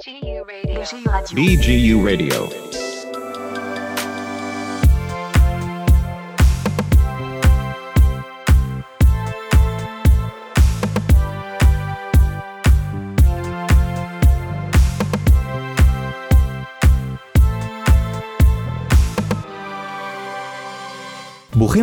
BGU Radio. BGU Radio.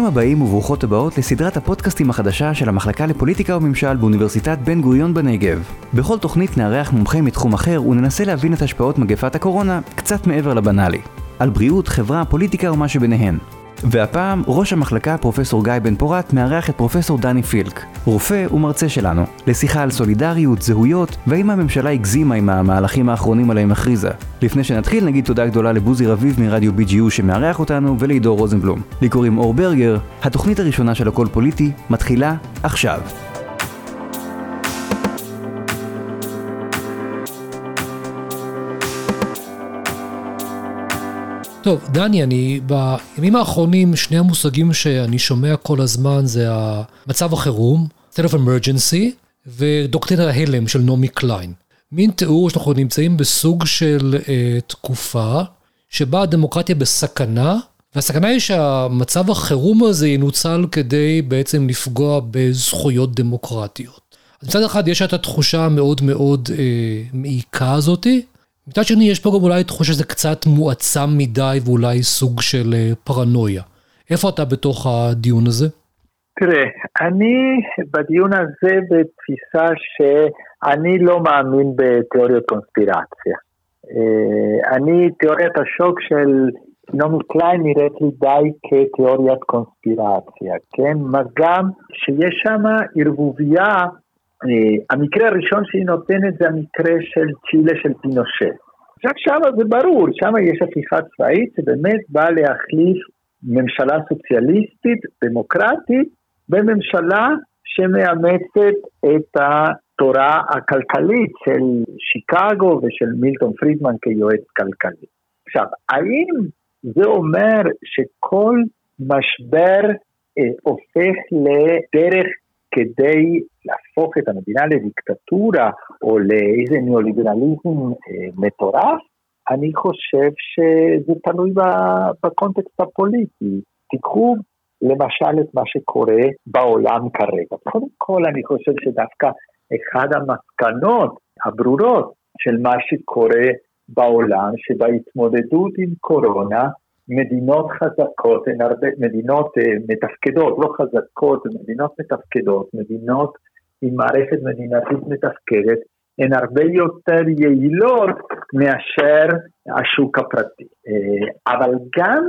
הבאים וברוכות הבאות לסדרת הפודקאסטים החדשה של המחלקה לפוליטיקה וממשל באוניברסיטת בן גוריון בנגב. בכל תוכנית נארח מומחה מתחום אחר וננסה להבין את השפעות מגפת הקורונה קצת מעבר לבנאלי. על בריאות, חברה, פוליטיקה ומה שביניהן. והפעם ראש המחלקה פרופסור גיא בן פורת מארח את פרופסור דני פילק, רופא ומרצה שלנו, לשיחה על סולידריות, זהויות, והאם הממשלה הגזימה עם המהלכים האחרונים עליהם הכריזה. לפני שנתחיל נגיד תודה גדולה לבוזי רביב מרדיו BGU שמארח אותנו ולעידו רוזנבלום. לי קוראים אור ברגר, התוכנית הראשונה של הכל פוליטי מתחילה עכשיו. טוב, דני, אני בימים האחרונים, שני המושגים שאני שומע כל הזמן זה מצב החירום, state of emergency, ודוקטרינת ההלם של נעמי קליין. מין תיאור שאנחנו נמצאים בסוג של אה, תקופה שבה הדמוקרטיה בסכנה, והסכנה היא שהמצב החירום הזה ינוצל כדי בעצם לפגוע בזכויות דמוקרטיות. אז מצד אחד יש את התחושה המאוד מאוד אה, מעיקה הזאתי, מצד שני, יש פה גם אולי תחושה שזה קצת מועצם מדי ואולי סוג של אה, פרנויה. איפה אתה בתוך הדיון הזה? תראה, אני בדיון הזה בתפיסה שאני לא מאמין בתיאוריות קונספירציה. אה, אני, תיאוריית השוק של נעמי קליין נראית לי די כתיאוריית קונספירציה, כן? מה גם שיש שם ערבוביה המקרה הראשון שהיא נותנת זה המקרה של צ'ילה של פינושה. עכשיו שם זה ברור, שם יש הפיכה צבאית שבאמת באה להחליף ממשלה סוציאליסטית, דמוקרטית, בממשלה שמאמצת את התורה הכלכלית של שיקגו ושל מילטון פרידמן כיועץ כלכלי. עכשיו, האם זה אומר שכל משבר אה, הופך לדרך כדי להפוך את המדינה לדיקטטורה או לאיזה ניאו-ליברליזם אה, מטורף, אני חושב שזה תלוי בקונטקסט הפוליטי. תיקחו למשל את מה שקורה בעולם כרגע. קודם כל אני חושב שדווקא אחד המסקנות הברורות של מה שקורה בעולם, שבהתמודדות עם קורונה, מדינות חזקות הן הרבה, מדינות uh, מתפקדות, לא חזקות, מדינות מתפקדות, מדינות עם מערכת מדינתית מתפקדת, הן הרבה יותר יעילות מאשר השוק הפרטי. Uh, אבל גם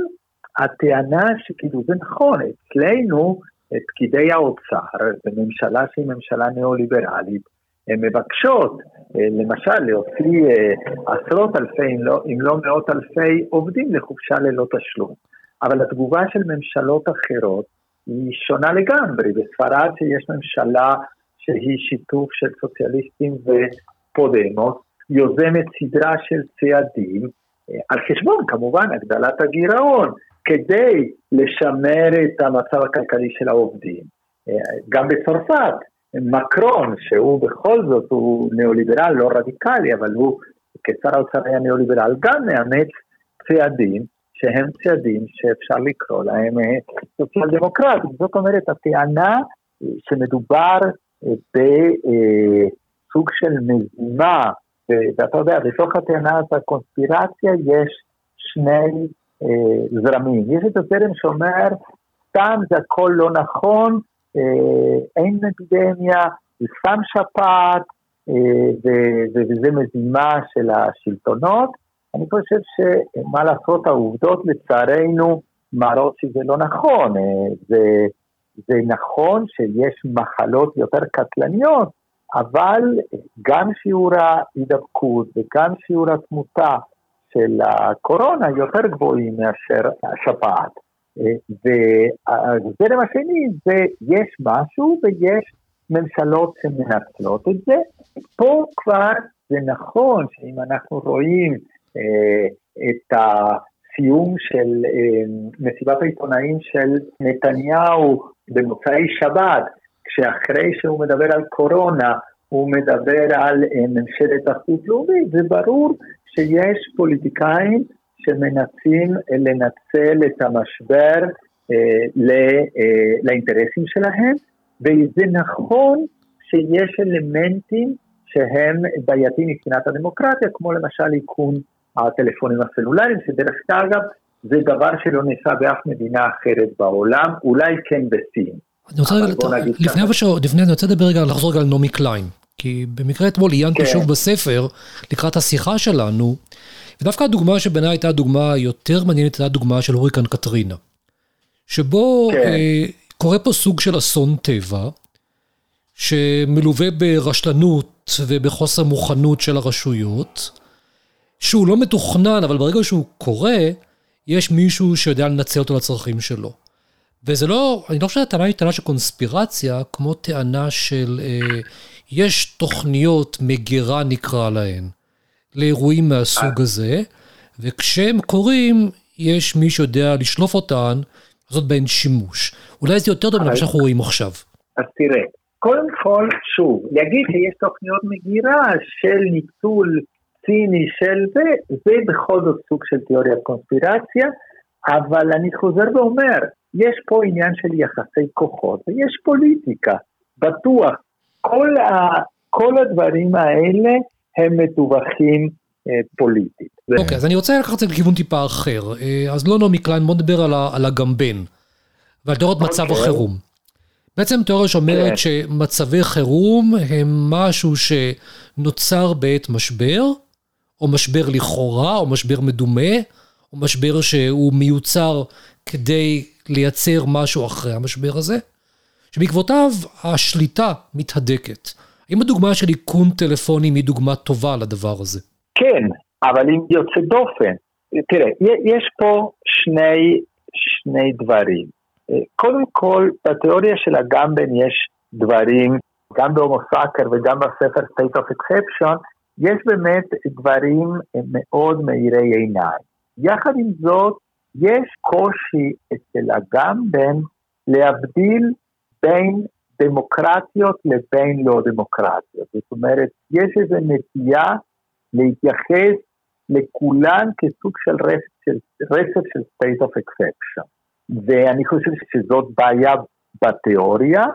הטענה שכאילו זה נכון, אצלנו פקידי האוצר בממשלה שהיא ממשלה ניאו-ליברלית, הן מבקשות, אה, למשל, להוציא אה, עשרות אלפי, לא, אם לא מאות אלפי עובדים לחופשה ללא תשלום. אבל התגובה של ממשלות אחרות היא שונה לגמרי. בספרד שיש ממשלה שהיא שיתוף של סוציאליסטים ופודמוס, יוזמת סדרה של צעדים, אה, על חשבון כמובן הגדלת הגירעון, כדי לשמר את המצב הכלכלי של העובדים. גם בצרפת מקרון, שהוא בכל זאת, הוא ניאו-ליברל, לא רדיקלי, אבל הוא כשר האוצר היה ניאו-ליברל, גם מאמץ צעדים שהם צעדים שאפשר לקרוא להם אה, סוציאל דמוקרטיים. זאת אומרת, הטענה שמדובר אה, בסוג של מזימה, ואתה יודע, בתוך הטענה הזאת הקונספירציה יש שני אה, זרמים. יש את הזרם שאומר, סתם זה הכל לא נכון, אה, אין אפידמיה, זה סתם שפעת, אה, וזה מזימה של השלטונות. אני חושב שמה לעשות, העובדות לצערנו מראות שזה לא נכון. אה, זה, זה נכון שיש מחלות יותר קטלניות, אבל גם שיעור ההידבקות וגם שיעור התמותה של הקורונה יותר גבוהים מאשר השפעת. והזרם השני זה יש משהו ויש ממשלות שמנצלות את זה. פה כבר זה נכון שאם אנחנו רואים אה, את הסיום של אה, מסיבת העיתונאים של נתניהו במוצאי שבת, כשאחרי שהוא מדבר על קורונה, הוא מדבר על אה, ממשלת אחדות לאומית, זה ברור שיש פוליטיקאים שמנסים לנצל את המשבר לאינטרסים שלהם, וזה נכון שיש אלמנטים שהם בעייתיים מבחינת הדמוקרטיה, כמו למשל איכון הטלפונים הסלולריים, שדרך אגב זה דבר שלא נעשה באף מדינה אחרת בעולם, אולי כן בסין. אני רוצה רגע, לפני אבל לפני אני רוצה לדבר רגע, לחזור רגע על נעמי קליין. כי במקרה אתמול עיינתי כן. שוב בספר, לקראת השיחה שלנו, ודווקא הדוגמה שבעיניי הייתה הדוגמה היותר מעניינת, הייתה הדוגמה של הוריקן קטרינה. שבו כן. אה, קורה פה סוג של אסון טבע, שמלווה ברשלנות ובחוסר מוכנות של הרשויות, שהוא לא מתוכנן, אבל ברגע שהוא קורה, יש מישהו שיודע לנצל אותו לצרכים שלו. וזה לא, אני לא חושב שהטענה היא טענה של קונספירציה, כמו טענה של אה, יש תוכניות מגירה נקרא להן, לאירועים מהסוג הזה, וכשהם קורים, יש מי שיודע לשלוף אותן, לעשות בהן שימוש. אולי זה יותר טוב ממה שאנחנו רואים עכשיו. אז תראה, קודם כל, שוב, להגיד שיש תוכניות מגירה של ניצול ציני של זה, זה בכל זאת סוג של תיאוריית קונספירציה, אבל אני חוזר ואומר, יש פה עניין של יחסי כוחות, ויש פוליטיקה, בטוח. כל, ה, כל הדברים האלה הם מתווכים אה, פוליטית. אוקיי, okay, אז אני רוצה לקחת את זה לכיוון טיפה אחר. אה, אז לא נעמי קליין, בוא נדבר על, על הגמבן, ועל תיאוריית okay. מצב. החירום. בעצם תיאוריה שאומרת okay. כן. שמצבי חירום הם משהו שנוצר בעת משבר, או משבר לכאורה, או משבר מדומה, או משבר שהוא מיוצר כדי לייצר משהו אחרי המשבר הזה, שבעקבותיו השליטה מתהדקת. האם הדוגמה של איכון טלפונים היא דוגמה טובה לדבר הזה? כן, אבל אם יוצא דופן. תראה, יש פה שני, שני דברים. קודם כל, בתיאוריה של הגמבן יש דברים, גם בהומו סאקר וגם בספר State of Exception, יש באמת דברים מאוד מאירי עיניים. יחד עם זאת, יש קושי אצל הגמבן להבדיל בין דמוקרטיות לבין לא דמוקרטיות. זאת אומרת, יש איזו נטייה להתייחס לכולן כסוג של רצף של, רצף של state of exception. ואני חושב שזאת בעיה בתיאוריה,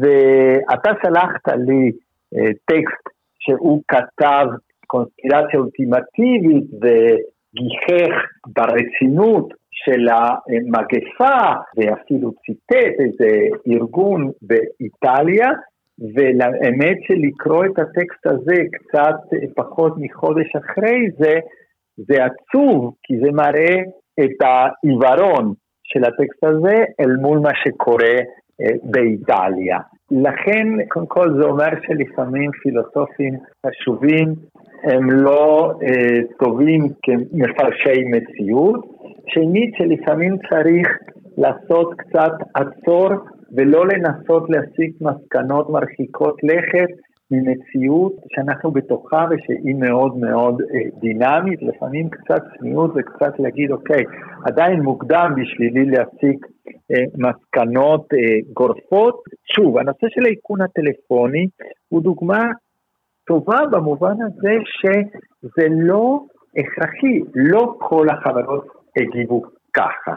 ואתה שלחת לי אה, טקסט שהוא כתב קונספירציה אולטימטיבית וגיחך ברצינות של המגפה, ואפילו ציטט איזה ארגון באיטליה, ולאמת שלקרוא את הטקסט הזה קצת פחות מחודש אחרי זה, זה עצוב, כי זה מראה את העיוורון של הטקסט הזה אל מול מה שקורה אה, באיטליה. לכן, קודם כל זה אומר שלפעמים פילוסופים חשובים הם לא אה, טובים כמפרשי מציאות. שנית, שלפעמים צריך לעשות קצת עצור ולא לנסות להסיק מסקנות מרחיקות לכת ממציאות שאנחנו בתוכה ושהיא מאוד מאוד אה, דינמית, לפעמים קצת צניעות וקצת להגיד אוקיי, עדיין מוקדם בשבילי להסיק אה, מסקנות אה, גורפות. שוב, הנושא של האיכון הטלפוני הוא דוגמה טובה במובן הזה שזה לא הכרחי, לא כל החברות הגיבו ככה.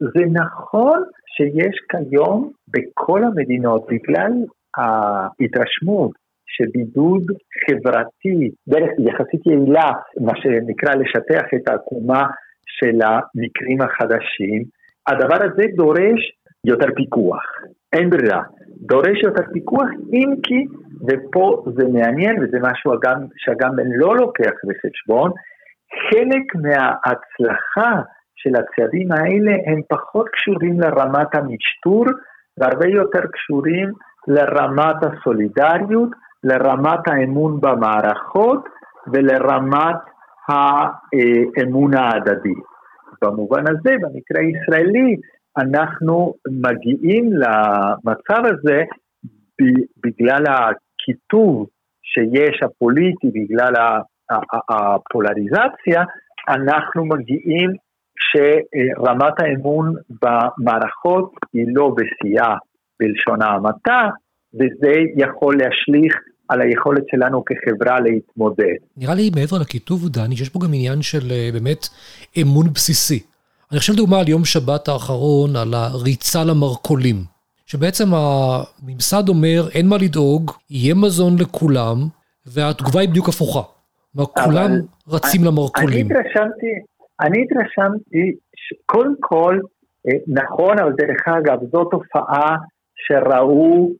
זה נכון שיש כיום בכל המדינות, בגלל ההתרשמות שבידוד חברתי, דרך יחסית יעילה, מה שנקרא לשטח את העקומה של המקרים החדשים, הדבר הזה דורש יותר פיקוח, אין ברירה, דורש יותר פיקוח אם כי, ופה זה מעניין וזה משהו אגם, שאגם לא לוקח בחשבון, חלק מההצלחה של הצעדים האלה הם פחות קשורים לרמת המשטור והרבה יותר קשורים לרמת הסולידריות, לרמת האמון במערכות ולרמת האמון ההדדי. במובן הזה, במקרה הישראלי, אנחנו מגיעים למצב הזה בגלל הקיטוב שיש הפוליטי, בגלל הפולריזציה, אנחנו מגיעים שרמת האמון במערכות היא לא בשיאה בלשון ההמתה, וזה יכול להשליך על היכולת שלנו כחברה להתמודד. נראה לי מעבר לכיתוב, דני, שיש פה גם עניין של אה, באמת אמון בסיסי. אני חושב לדוגמה על יום שבת האחרון, על הריצה למרכולים. שבעצם הממסד אומר, אין מה לדאוג, יהיה מזון לכולם, והתגובה היא בדיוק הפוכה. כולם רצים למרכולים. אני התרשמתי, אני התרשמתי, קודם כל, אה, נכון, אבל דרך אגב, זו תופעה שראו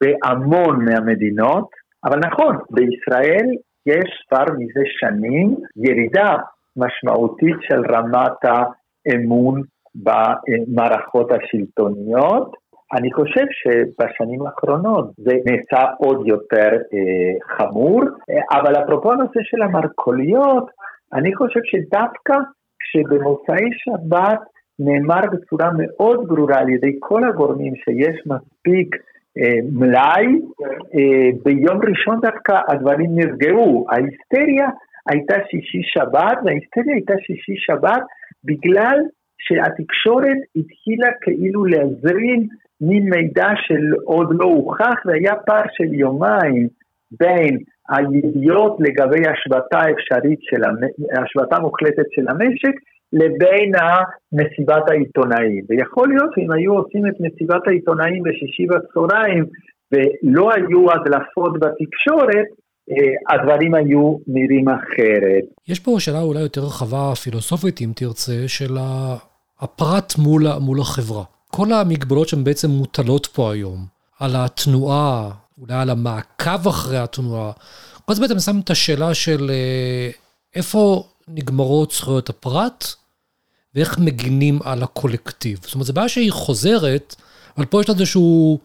בהמון מהמדינות, אבל נכון, בישראל יש כבר מזה שנים ירידה משמעותית של רמת האמון במערכות השלטוניות. אני חושב שבשנים האחרונות זה נעשה עוד יותר אה, חמור, אבל אפרופו הנושא של המרכוליות, אני חושב שדווקא כשבמוצאי שבת נאמר בצורה מאוד ברורה על ידי כל הגורמים שיש מספיק אה, מלאי, אה, ביום ראשון דווקא הדברים נרגעו. ההיסטריה הייתה שישי שבת, וההיסטריה הייתה שישי שבת בגלל שהתקשורת התחילה כאילו להזרים מין מידע שעוד לא הוכח, והיה פער של יומיים בין הידיעות לגבי השבתה אפשרית של, השבתה מוחלטת של המשק, לבין מסיבת העיתונאים. ויכול להיות שאם היו עושים את מסיבת העיתונאים בשישי בצהריים ולא היו הדלפות בתקשורת, אה, הדברים היו נראים אחרת. יש פה שאלה אולי יותר רחבה פילוסופית, אם תרצה, של הפרט מול, מול החברה. כל המגבלות שהן בעצם מוטלות פה היום, על התנועה, אולי על המעקב אחרי התנועה, כל זה בעצם שם את השאלה של אה, איפה נגמרות זכויות הפרט, ואיך מגינים על הקולקטיב. זאת אומרת, זו בעיה שהיא חוזרת, אבל פה יש לנו איזשהו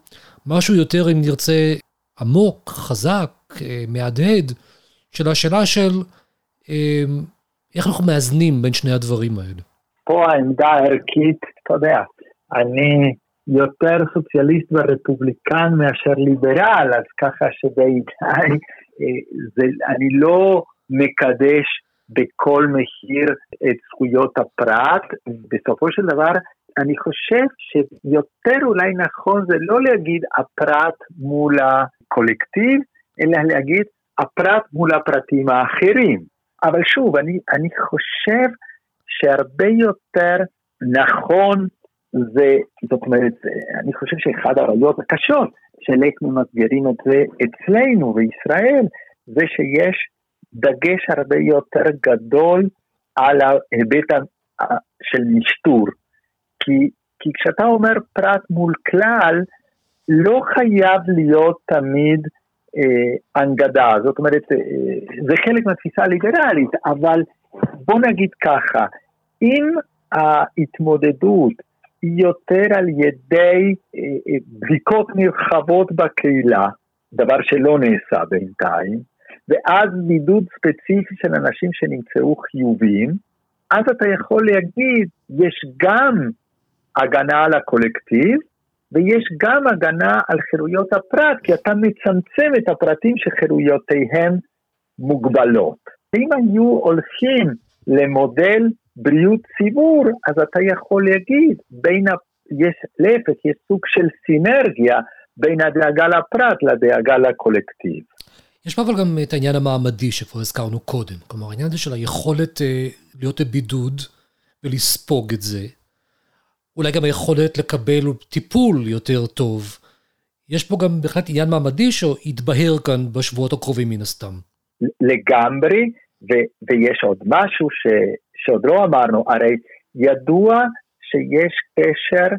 משהו יותר, אם נרצה, עמוק, חזק, אה, מהדהד, של השאלה של אה, איך אנחנו מאזנים בין שני הדברים האלה. פה העמדה הערכית, אתה יודע, אני יותר סוציאליסט ורפובליקן מאשר ליברל, אז ככה שבעיניי אה, אני לא מקדש בכל מחיר את זכויות הפרט. בסופו של דבר, אני חושב שיותר אולי נכון זה לא להגיד הפרט מול הקולקטיב, אלא להגיד הפרט מול הפרטים האחרים. אבל שוב, אני, אני חושב שהרבה יותר נכון זה, זאת אומרת, אני חושב שאחד הבעיות הקשות של איך מסבירים את זה אצלנו בישראל, זה שיש דגש הרבה יותר גדול על ההיבט של משטור. כי, כי כשאתה אומר פרט מול כלל, לא חייב להיות תמיד אה, הנגדה, זאת אומרת, אה, זה חלק מהתפיסה הליברלית, אבל בוא נגיד ככה, אם ההתמודדות יותר על ידי אה, אה, בדיקות נרחבות בקהילה, דבר שלא נעשה בינתיים, ואז בידוד ספציפי של אנשים שנמצאו חיוביים, אז אתה יכול להגיד, יש גם הגנה על הקולקטיב, ויש גם הגנה על חירויות הפרט, כי אתה מצמצם את הפרטים שחירויותיהם מוגבלות. אם היו הולכים למודל בריאות ציבור, אז אתה יכול להגיד, בין ה... יש, להפך, יש סוג של סינרגיה בין הדאגה לפרט לדאגה לקולקטיב. יש פה אבל גם את העניין המעמדי שכבר הזכרנו קודם. כלומר, העניין הזה של היכולת אה, להיות בבידוד ולספוג את זה. אולי גם היכולת לקבל טיפול יותר טוב. יש פה גם בהחלט עניין מעמדי שהתבהר כאן בשבועות הקרובים מן הסתם. לגמרי, ו- ויש עוד משהו ש- שעוד לא אמרנו, הרי ידוע שיש קשר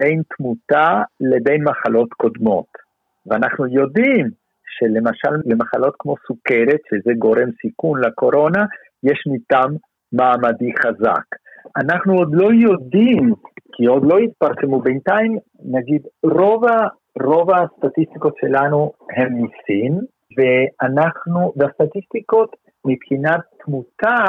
בין תמותה לבין מחלות קודמות. ואנחנו יודעים שלמשל למחלות כמו סוכרת, שזה גורם סיכון לקורונה, יש מטעם מעמדי חזק. אנחנו עוד לא יודעים, כי עוד לא התפרסמו בינתיים, נגיד רוב, רוב הסטטיסטיקות שלנו הם מסין, ואנחנו, והסטטיסטיקות מבחינת תמותה,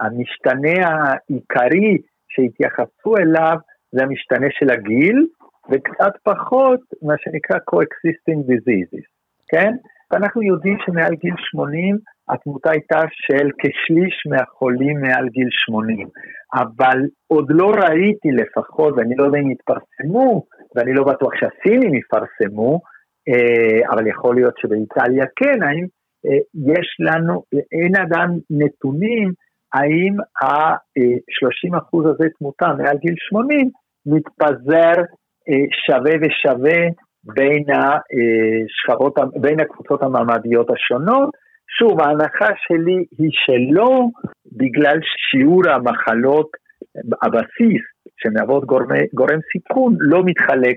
המשתנה העיקרי שהתייחסו אליו זה המשתנה של הגיל, וקצת פחות מה שנקרא co-existing diseases, כן? ואנחנו יודעים שמעל גיל 80 התמותה הייתה של כשליש מהחולים מעל גיל 80, אבל עוד לא ראיתי לפחות, ואני לא יודע אם יתפרסמו, ואני לא בטוח שהסינים יפרסמו, אבל יכול להיות שבאיטליה כן, האם יש לנו, אין עדיין נתונים האם ה-30% הזה תמותה מעל גיל 80 מתפזר שווה ושווה בין, השכבות, בין הקבוצות המעמדיות השונות. שוב, ההנחה שלי היא שלא, בגלל שיעור המחלות, הבסיס שמהוות גורם סיכון, לא מתחלק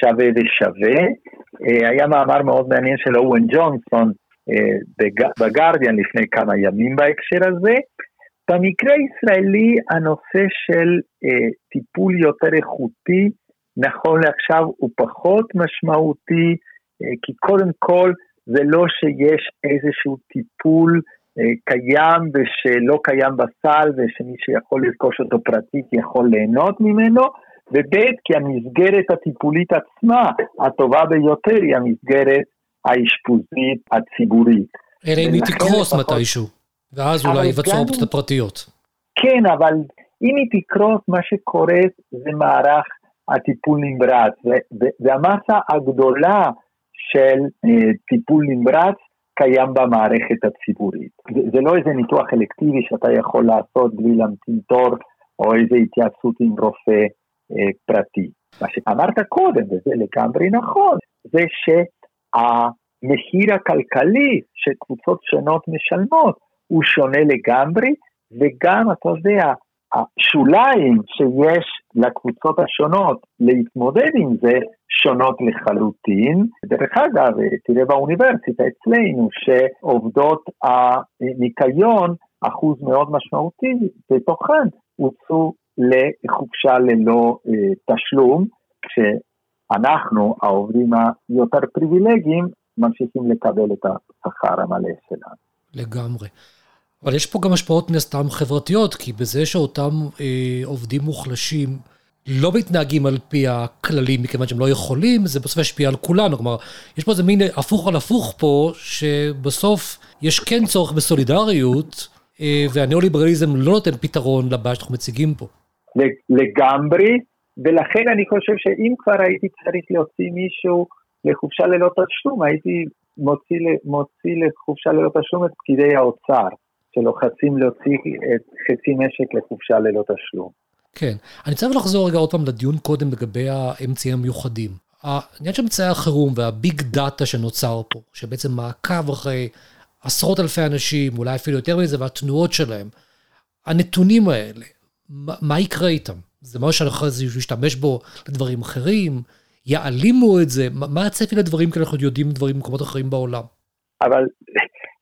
שווה ושווה. היה מאמר מאוד מעניין של אוון ג'ונסון בגרדיאן לפני כמה ימים בהקשר הזה. במקרה הישראלי הנושא של אה, טיפול יותר איכותי נכון לעכשיו הוא פחות משמעותי, אה, כי קודם כל זה לא שיש איזשהו טיפול אה, קיים ושלא קיים בסל ושמי שיכול לרכוש אותו פרטית יכול ליהנות ממנו, וב' כי המסגרת הטיפולית עצמה הטובה ביותר היא המסגרת האשפוזית הציבורית. אלא אם היא תקרוס מתישהו, ואז אולי יבצעו את הפרטיות. כן, אבל אם היא תקרוס, מה שקורה זה מערך הטיפול נמרץ, והמסה הגדולה של אה, טיפול נמרץ קיים במערכת הציבורית. זה, זה לא איזה ניתוח אלקטיבי שאתה יכול לעשות בלי להמתין תור, או איזה התייעצות עם רופא אה, פרטי. מה שאמרת קודם, וזה לגמרי נכון, זה שהמחיר הכלכלי שקבוצות שונות משלמות הוא שונה לגמרי, וגם, אתה יודע, השוליים שיש לקבוצות השונות להתמודד עם זה שונות לחלוטין. דרך אגב, תראה באוניברסיטה אצלנו שעובדות הניקיון, אחוז מאוד משמעותי בתוכן, הוצאו לחופשה ללא אה, תשלום, כשאנחנו, העובדים היותר פריבילגיים, ממשיכים לקבל את השכר המלא שלנו. לגמרי. אבל יש פה גם השפעות מן הסתם חברתיות, כי בזה שאותם אה, עובדים מוחלשים לא מתנהגים על פי הכללים מכיוון שהם לא יכולים, זה בסוף ישפיע על כולנו. כלומר, יש פה איזה מין הפוך על הפוך פה, שבסוף יש כן צורך בסולידריות, אה, והניאו-ליברליזם לא נותן פתרון לבעיה שאנחנו מציגים פה. לגמרי, ולכן אני חושב שאם כבר הייתי צריך להוציא מישהו לחופשה ללא תשלום, הייתי מוציא, מוציא לחופשה ללא תשלום את פקידי האוצר. שלוחצים להוציא את חצי משק לחופשה ללא תשלום. כן. אני רוצה לחזור רגע עוד פעם לדיון קודם לגבי האמצעים המיוחדים. העניין של אמצעי החירום והביג דאטה שנוצר פה, שבעצם מעקב אחרי עשרות אלפי אנשים, אולי אפילו יותר מזה, והתנועות שלהם, הנתונים האלה, מה יקרה איתם? זה משהו שאחרי זה ישתמש בו לדברים אחרים? יעלימו את זה? מה הצפי לדברים כאלה אנחנו יודעים דברים במקומות אחרים בעולם? אבל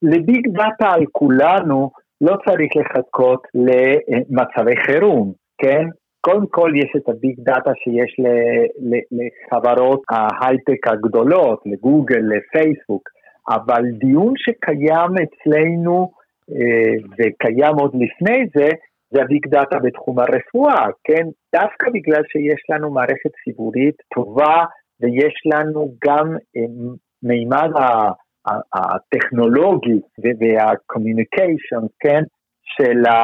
לביג דאטה על כולנו לא צריך לחכות למצבי חירום, כן? קודם כל יש את הביג דאטה שיש לחברות ההייטק הגדולות, לגוגל, לפייסבוק, אבל דיון שקיים אצלנו אה, וקיים עוד לפני זה, זה הביג דאטה בתחום הרפואה, כן? דווקא בגלל שיש לנו מערכת ציבורית טובה ויש לנו גם אה, מימד הטכנולוגי וה-communication, כן, של, ה,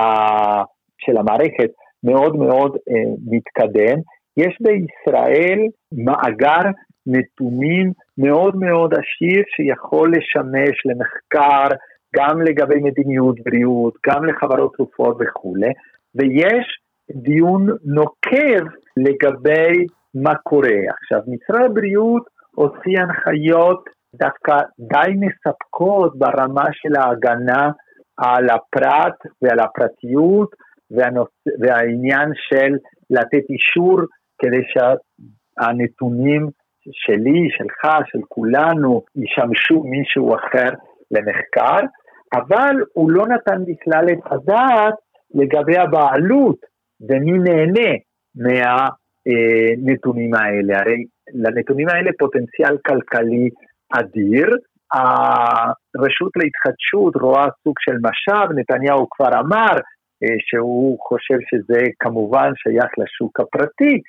של המערכת מאוד מאוד אה, מתקדם. יש בישראל מאגר נתונים מאוד מאוד עשיר שיכול לשמש למחקר גם לגבי מדיניות בריאות, גם לחברות תרופות וכולי, ויש דיון נוקב לגבי מה קורה. עכשיו, משרד הבריאות הוציא הנחיות דווקא די מספקות ברמה של ההגנה על הפרט ועל הפרטיות והנוס... והעניין של לתת אישור כדי שהנתונים שלי, שלך, של כולנו, ישמשו מישהו אחר למחקר, אבל הוא לא נתן בכלל את הדעת לגבי הבעלות ומי נהנה מהנתונים האלה. הרי לנתונים האלה פוטנציאל כלכלי אדיר. הרשות להתחדשות רואה סוג של משאב, נתניהו כבר אמר אה, שהוא חושב שזה כמובן שייך לשוק הפרטי,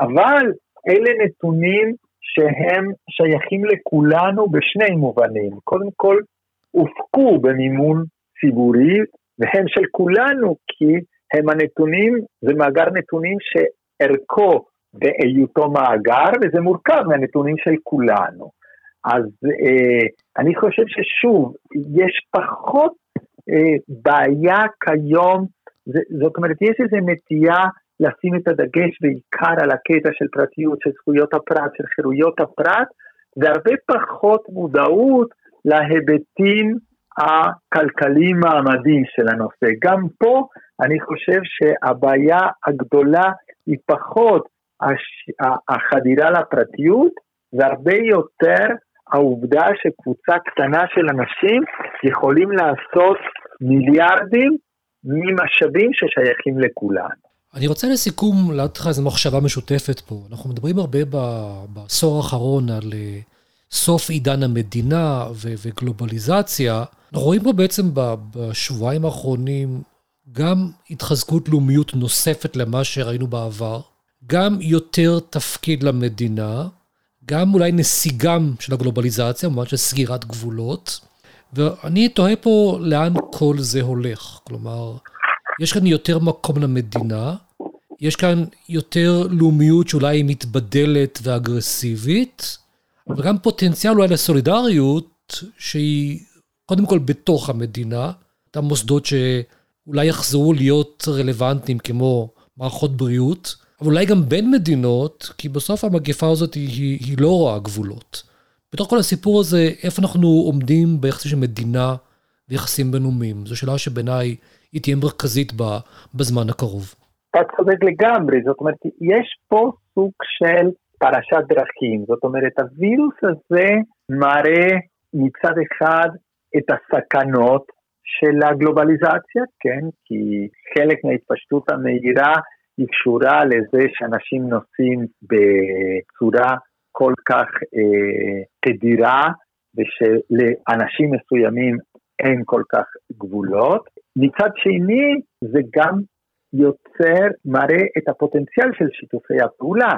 אבל אלה נתונים שהם שייכים לכולנו בשני מובנים. קודם כל, הופקו במימון ציבורי, והם של כולנו, כי הם הנתונים, זה מאגר נתונים שערכו בהיותו מאגר, וזה מורכב מהנתונים של כולנו. אז אה, אני חושב ששוב, יש פחות אה, בעיה כיום, זה, זאת אומרת, יש איזו נטייה לשים את הדגש בעיקר על הקטע של פרטיות, של זכויות הפרט, של חירויות הפרט, והרבה פחות מודעות להיבטים הכלכליים-מעמדיים של הנושא. גם פה אני חושב שהבעיה הגדולה היא פחות החדירה לפרטיות, והרבה יותר העובדה שקבוצה קטנה של אנשים יכולים לעשות מיליארדים ממשאבים ששייכים לכולם. אני רוצה לסיכום לך איזו מחשבה משותפת פה. אנחנו מדברים הרבה בעשור האחרון על אה, סוף עידן המדינה וגלובליזציה. אנחנו רואים פה בעצם בשבועיים האחרונים גם התחזקות לאומיות נוספת למה שראינו בעבר, גם יותר תפקיד למדינה, גם אולי נסיגם של הגלובליזציה, במובן של סגירת גבולות, ואני תוהה פה לאן כל זה הולך. כלומר, יש כאן יותר מקום למדינה, יש כאן יותר לאומיות שאולי היא מתבדלת ואגרסיבית, אבל גם פוטנציאל אולי לסולידריות שהיא קודם כל בתוך המדינה, אותם מוסדות שאולי יחזרו להיות רלוונטיים כמו מערכות בריאות, אבל אולי גם בין מדינות, כי בסוף המגפה הזאת היא, היא, היא לא רואה גבולות. בתוך כל הסיפור הזה, איפה אנחנו עומדים ביחסים של מדינה ויחסים בינלאומיים? זו שאלה שבעיניי היא תהיה מרכזית בזמן הקרוב. אתה צודק לגמרי, זאת אומרת, יש פה סוג של פרשת דרכים, זאת אומרת, הווירוס הזה מראה מצד אחד את הסכנות של הגלובליזציה, כן, כי חלק מההתפשטות המהירה היא קשורה לזה שאנשים נוסעים בצורה כל כך אה, תדירה, ושלאנשים מסוימים אין כל כך גבולות. מצד שני, זה גם יוצר, מראה את הפוטנציאל של שיתופי הפעולה.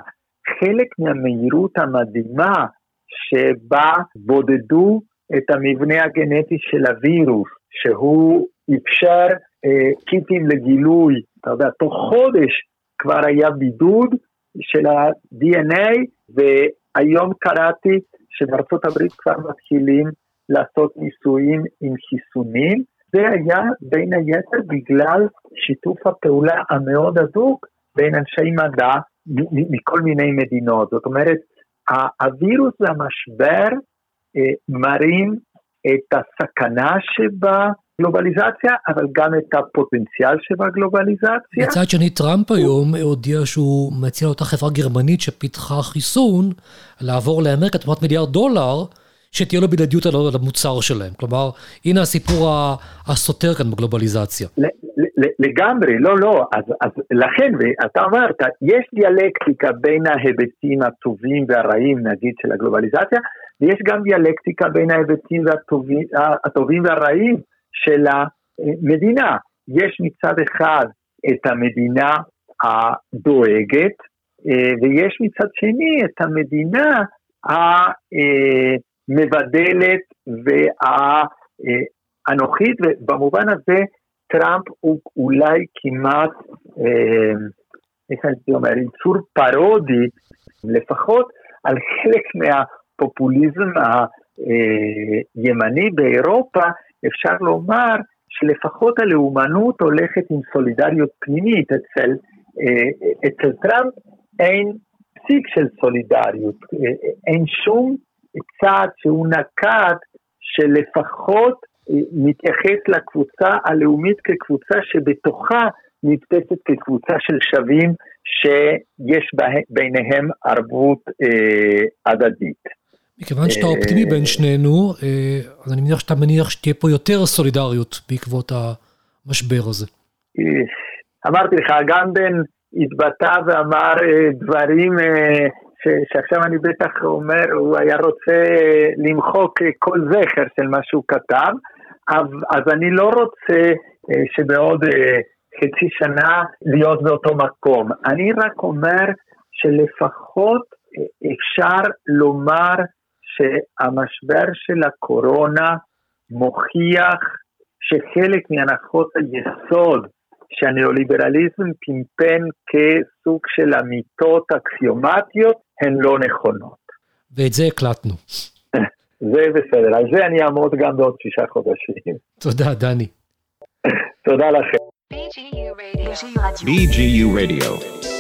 חלק מהמהירות המדהימה שבה בודדו את המבנה הגנטי של הווירוס, שהוא אפשר אה, קיטים לגילוי, אתה יודע, תוך חודש כבר היה בידוד של ה-DNA, והיום קראתי שבארצות הברית כבר מתחילים לעשות ניסויים עם חיסונים. זה היה בין היתר בגלל שיתוף הפעולה המאוד הדוק בין אנשי מדע מכל מיני מדינות. זאת אומרת, הווירוס והמשבר אה, מראים את הסכנה שבגלובליזציה, אבל גם את הפוטנציאל שבגלובליזציה. מצד שני, טראמפ היום הודיע שהוא מציע לאותה חברה גרמנית שפיתחה חיסון, לעבור לאמריקה תמורת מיליארד דולר, שתהיה לו בלעדיות על המוצר שלהם. כלומר, הנה הסיפור הסותר כאן בגלובליזציה. לגמרי, לא, לא, אז, אז לכן, ואתה אמרת, יש דיאלקטיקה בין ההיבטים הטובים והרעים, נגיד, של הגלובליזציה, ויש גם דיאלקטיקה בין ההיבטים הטובים, הטובים והרעים של המדינה. יש מצד אחד את המדינה הדואגת, אה, ויש מצד שני את המדינה המבדלת והאנוכית, ובמובן הזה טראמפ הוא אולי כמעט, אה, איך אני אומר, יצור פרודי, לפחות על חלק מהפופוליזם הימני באירופה, אפשר לומר שלפחות הלאומנות הולכת עם סולידריות פנימית. אצל, אה, אצל טראמפ אין פסיק של סולידריות, אה, אין שום צעד שהוא נקט שלפחות מתייחס לקבוצה הלאומית כקבוצה שבתוכה נתפסת כקבוצה של שווים שיש ביניהם ערבות אה, הדדית. מכיוון שאתה אופטימי בין שנינו, אה, אז אני מניח שאתה מניח שתהיה פה יותר סולידריות בעקבות המשבר הזה. אה, אמרתי לך, גנדן התבטא ואמר אה, דברים שעכשיו אני בטח אומר, הוא היה רוצה למחוק כל זכר של מה שהוא כתב, אז אני לא רוצה שבעוד חצי שנה להיות באותו מקום. אני רק אומר שלפחות אפשר לומר שהמשבר של הקורונה מוכיח שחלק מהנחות היסוד שהניאו-ליברליזם פמפן כסוג של אמיתות אקסיומטיות הן לא נכונות. ואת זה הקלטנו. זה בסדר, על זה אני אעמוד גם בעוד שישה חודשים. תודה, דני. תודה לכם. BGU Radio.